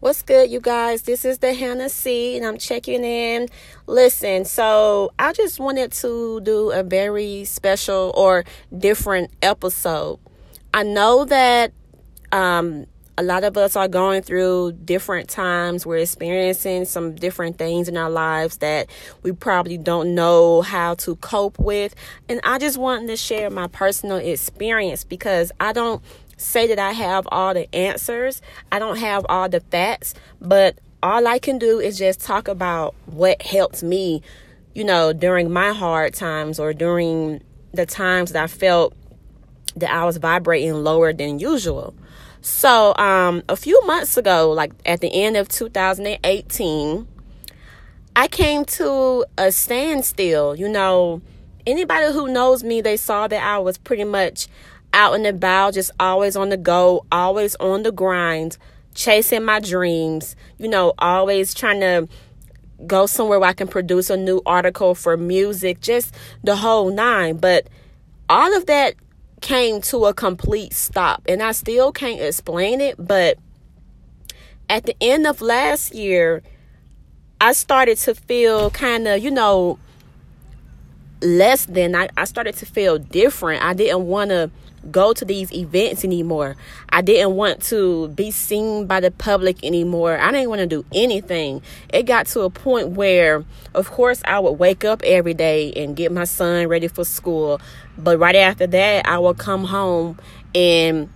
What's good, you guys? This is the Hannah C, and I'm checking in. Listen, so I just wanted to do a very special or different episode. I know that um, a lot of us are going through different times. We're experiencing some different things in our lives that we probably don't know how to cope with. And I just wanted to share my personal experience because I don't say that I have all the answers. I don't have all the facts, but all I can do is just talk about what helped me, you know, during my hard times or during the times that I felt that I was vibrating lower than usual. So, um, a few months ago, like at the end of 2018, I came to a standstill. You know, anybody who knows me, they saw that I was pretty much out and about, just always on the go, always on the grind, chasing my dreams, you know, always trying to go somewhere where I can produce a new article for music, just the whole nine. But all of that came to a complete stop, and I still can't explain it. But at the end of last year, I started to feel kind of, you know, less than I, I started to feel different. I didn't want to go to these events anymore. I didn't want to be seen by the public anymore. I didn't want to do anything. It got to a point where, of course, I would wake up every day and get my son ready for school. But right after that, I would come home and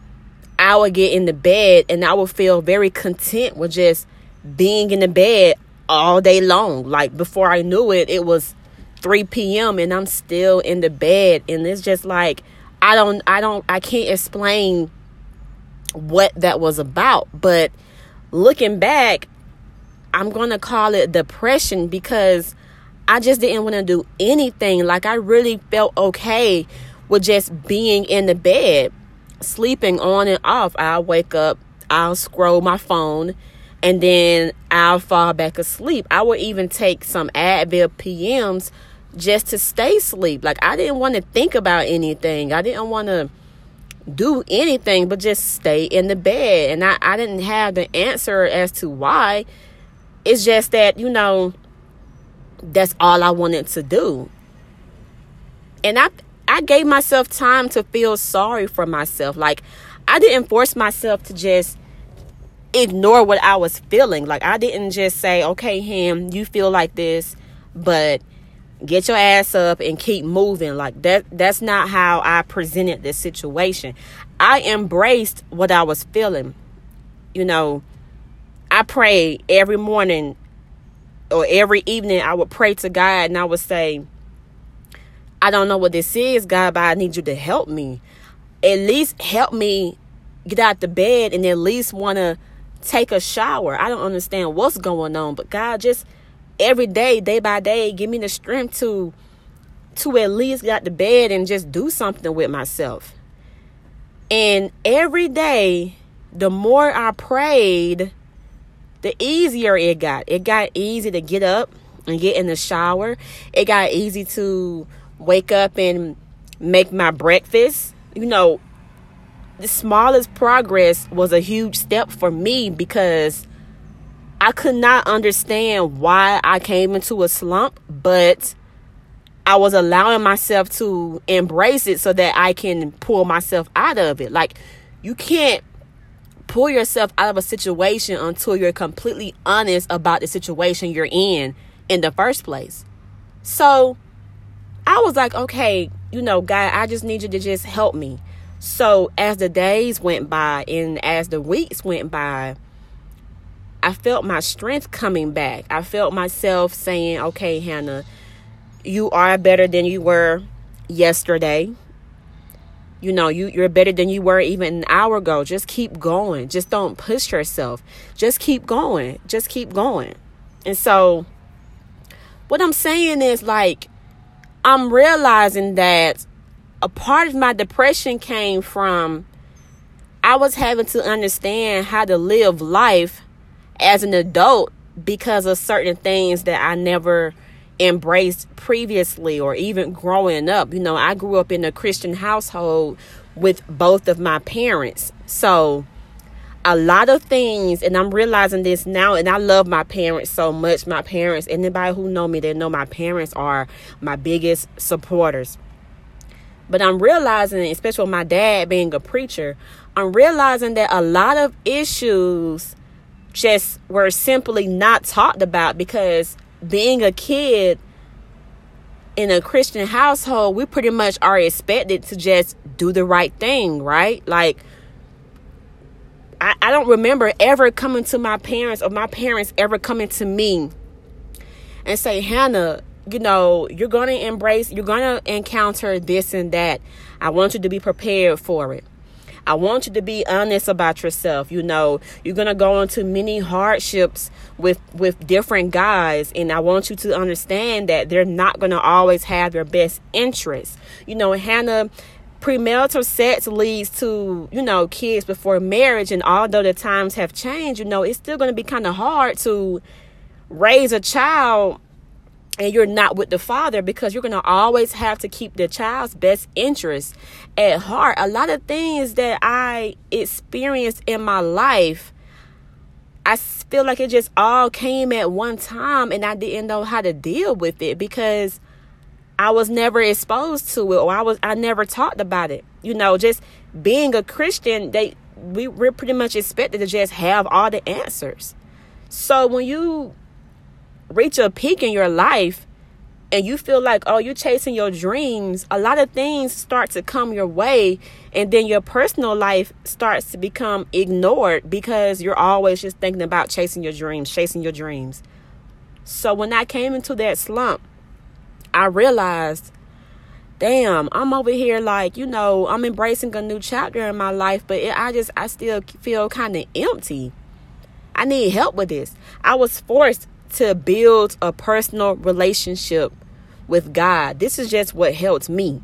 I would get in the bed and I would feel very content with just being in the bed all day long. Like before I knew it, it was 3 p.m. and I'm still in the bed. And it's just like, I don't I don't I can't explain what that was about, but looking back, I'm going to call it depression because I just didn't want to do anything. Like I really felt okay with just being in the bed, sleeping on and off. I'll wake up, I'll scroll my phone, and then I'll fall back asleep. I would even take some Advil PMs just to stay asleep. Like I didn't want to think about anything. I didn't want to do anything but just stay in the bed. And I, I didn't have the answer as to why. It's just that, you know, that's all I wanted to do. And I I gave myself time to feel sorry for myself. Like I didn't force myself to just ignore what I was feeling. Like I didn't just say, "Okay, him, you feel like this, but get your ass up and keep moving. Like that that's not how i presented this situation. I embraced what i was feeling. You know i prayed every morning or every evening i would pray to god and i would say i don't know what this is god but i need you to help me. At least help me get out the bed and at least want to take a shower. I don't understand what's going on but god just every day, day by day, give me the strength to to at least get to bed and just do something with myself. And every day, the more I prayed, the easier it got. It got easy to get up and get in the shower. It got easy to wake up and make my breakfast. You know, the smallest progress was a huge step for me because I could not understand why I came into a slump, but I was allowing myself to embrace it so that I can pull myself out of it. Like, you can't pull yourself out of a situation until you're completely honest about the situation you're in in the first place. So, I was like, okay, you know, God, I just need you to just help me. So, as the days went by and as the weeks went by, I felt my strength coming back. I felt myself saying, okay, Hannah, you are better than you were yesterday. You know, you, you're better than you were even an hour ago. Just keep going. Just don't push yourself. Just keep going. Just keep going. And so, what I'm saying is like, I'm realizing that a part of my depression came from I was having to understand how to live life as an adult because of certain things that I never embraced previously or even growing up. You know, I grew up in a Christian household with both of my parents. So a lot of things and i'm realizing this now and i love my parents so much my parents anybody who know me they know my parents are my biggest supporters but i'm realizing especially my dad being a preacher i'm realizing that a lot of issues just were simply not talked about because being a kid in a christian household we pretty much are expected to just do the right thing right like I, I don't remember ever coming to my parents or my parents ever coming to me and say, Hannah, you know, you're going to embrace, you're going to encounter this and that. I want you to be prepared for it. I want you to be honest about yourself. You know, you're gonna go into many hardships with with different guys, and I want you to understand that they're not gonna always have your best interests. You know, Hannah premarital sex leads to you know kids before marriage and although the times have changed you know it's still going to be kind of hard to raise a child and you're not with the father because you're going to always have to keep the child's best interest at heart a lot of things that i experienced in my life i feel like it just all came at one time and i didn't know how to deal with it because I was never exposed to it or I was I never talked about it. You know, just being a Christian, they we, we're pretty much expected to just have all the answers. So when you reach a peak in your life and you feel like, oh, you're chasing your dreams, a lot of things start to come your way. And then your personal life starts to become ignored because you're always just thinking about chasing your dreams, chasing your dreams. So when I came into that slump, I realized, damn, I'm over here like, you know, I'm embracing a new chapter in my life, but it, I just, I still feel kind of empty. I need help with this. I was forced to build a personal relationship with God. This is just what helped me.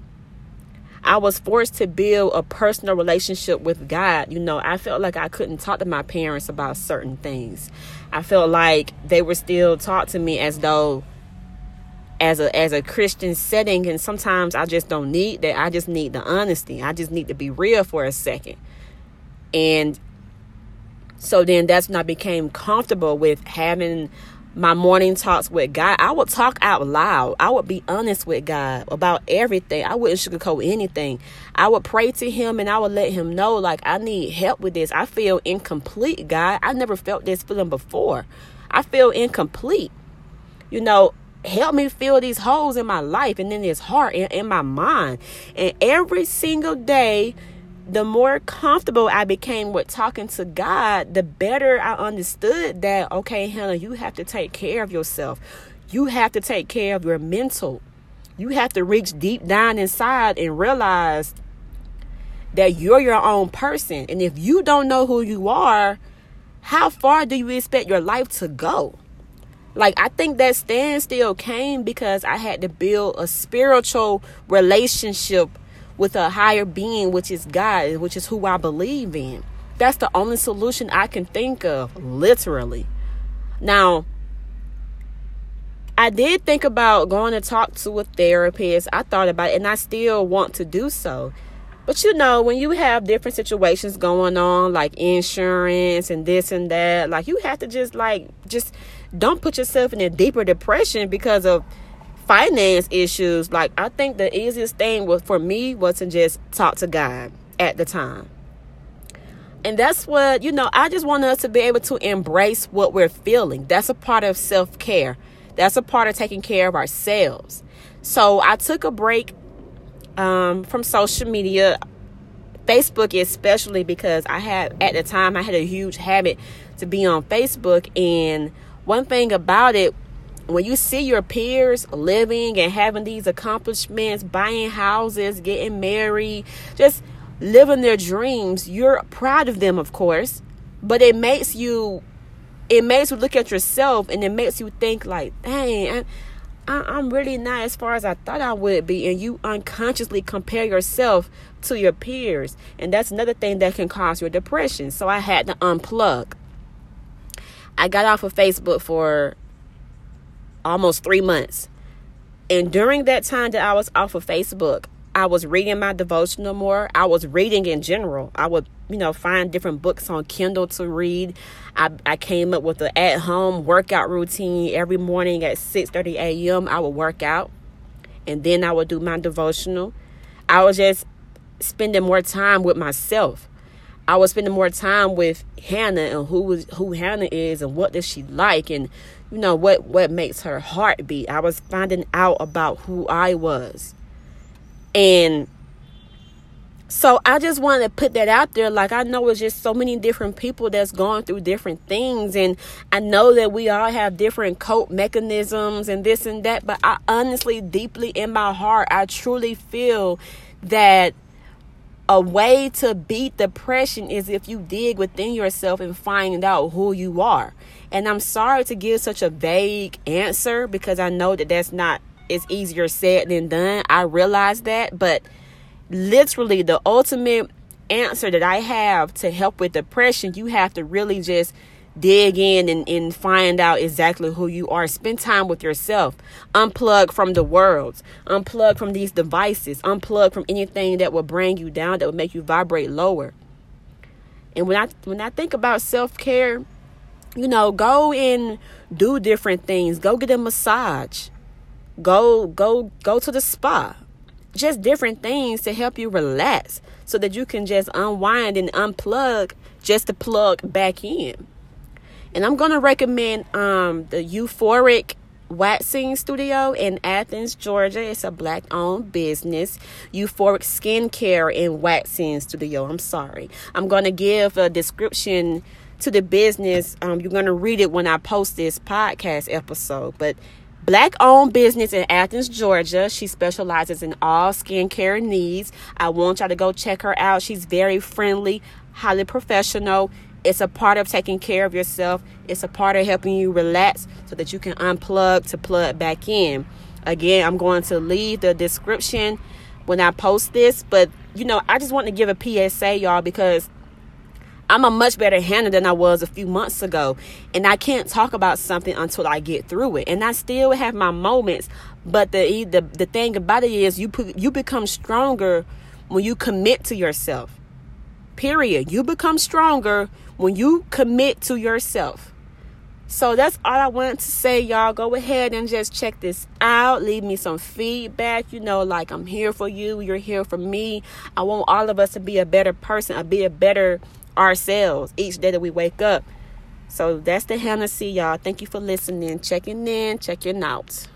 I was forced to build a personal relationship with God. You know, I felt like I couldn't talk to my parents about certain things. I felt like they were still taught to me as though as a as a Christian setting and sometimes I just don't need that. I just need the honesty. I just need to be real for a second. And so then that's when I became comfortable with having my morning talks with God. I would talk out loud. I would be honest with God about everything. I wouldn't sugarcoat anything. I would pray to Him and I would let Him know, like, I need help with this. I feel incomplete, God. I never felt this feeling before. I feel incomplete. You know, help me fill these holes in my life and in this heart and in my mind. And every single day, the more comfortable I became with talking to God, the better I understood that, okay, Hannah, you have to take care of yourself. You have to take care of your mental. You have to reach deep down inside and realize that you're your own person. And if you don't know who you are, how far do you expect your life to go? Like I think that standstill came because I had to build a spiritual relationship with a higher being, which is God, which is who I believe in. That's the only solution I can think of, literally. Now, I did think about going to talk to a therapist. I thought about it and I still want to do so. But you know, when you have different situations going on, like insurance and this and that, like you have to just like just don't put yourself in a deeper depression because of finance issues. Like I think the easiest thing was for me was to just talk to God at the time. And that's what, you know, I just want us to be able to embrace what we're feeling. That's a part of self care. That's a part of taking care of ourselves. So I took a break um, from social media, Facebook especially because I had at the time I had a huge habit to be on Facebook and one thing about it when you see your peers living and having these accomplishments, buying houses, getting married, just living their dreams, you're proud of them, of course, but it makes you it makes you look at yourself and it makes you think like, dang, I, am really not as far as I thought I would be. And you unconsciously compare yourself to your peers. And that's another thing that can cause your depression. So I had to unplug. I got off of Facebook for almost three months. And during that time that I was off of Facebook, I was reading my devotional more. I was reading in general. I would, you know, find different books on Kindle to read. I, I came up with an at home workout routine every morning at 6 30 a.m. I would work out and then I would do my devotional. I was just spending more time with myself. I was spending more time with Hannah and who was who Hannah is and what does she like and you know what what makes her heart beat. I was finding out about who I was. And so I just wanted to put that out there. Like I know it's just so many different people that's going through different things, and I know that we all have different cope mechanisms and this and that. But I honestly, deeply in my heart, I truly feel that a way to beat depression is if you dig within yourself and find out who you are. And I'm sorry to give such a vague answer because I know that that's not it's easier said than done. I realize that, but literally the ultimate answer that I have to help with depression, you have to really just dig in and, and find out exactly who you are. Spend time with yourself. Unplug from the world. Unplug from these devices. Unplug from anything that will bring you down, that will make you vibrate lower. And when I when I think about self-care, you know, go and do different things. Go get a massage. Go go go to the spa just different things to help you relax so that you can just unwind and unplug just to plug back in. And I'm going to recommend um, the Euphoric Waxing Studio in Athens, Georgia. It's a black owned business. Euphoric Skincare and Waxing Studio. I'm sorry. I'm going to give a description to the business. Um, you're going to read it when I post this podcast episode. But Black owned business in Athens, Georgia. She specializes in all skincare needs. I want y'all to go check her out. She's very friendly, highly professional. It's a part of taking care of yourself. It's a part of helping you relax so that you can unplug to plug back in. Again, I'm going to leave the description when I post this, but you know, I just want to give a PSA, y'all, because I'm a much better Hannah than I was a few months ago. And I can't talk about something until I get through it. And I still have my moments. But the the, the thing about it is you put, you become stronger when you commit to yourself. Period. You become stronger when you commit to yourself. So that's all I wanted to say, y'all. Go ahead and just check this out. Leave me some feedback. You know, like I'm here for you. You're here for me. I want all of us to be a better person, to be a better ourselves each day that we wake up. So that's the C, y'all. Thank you for listening, checking in, checking out.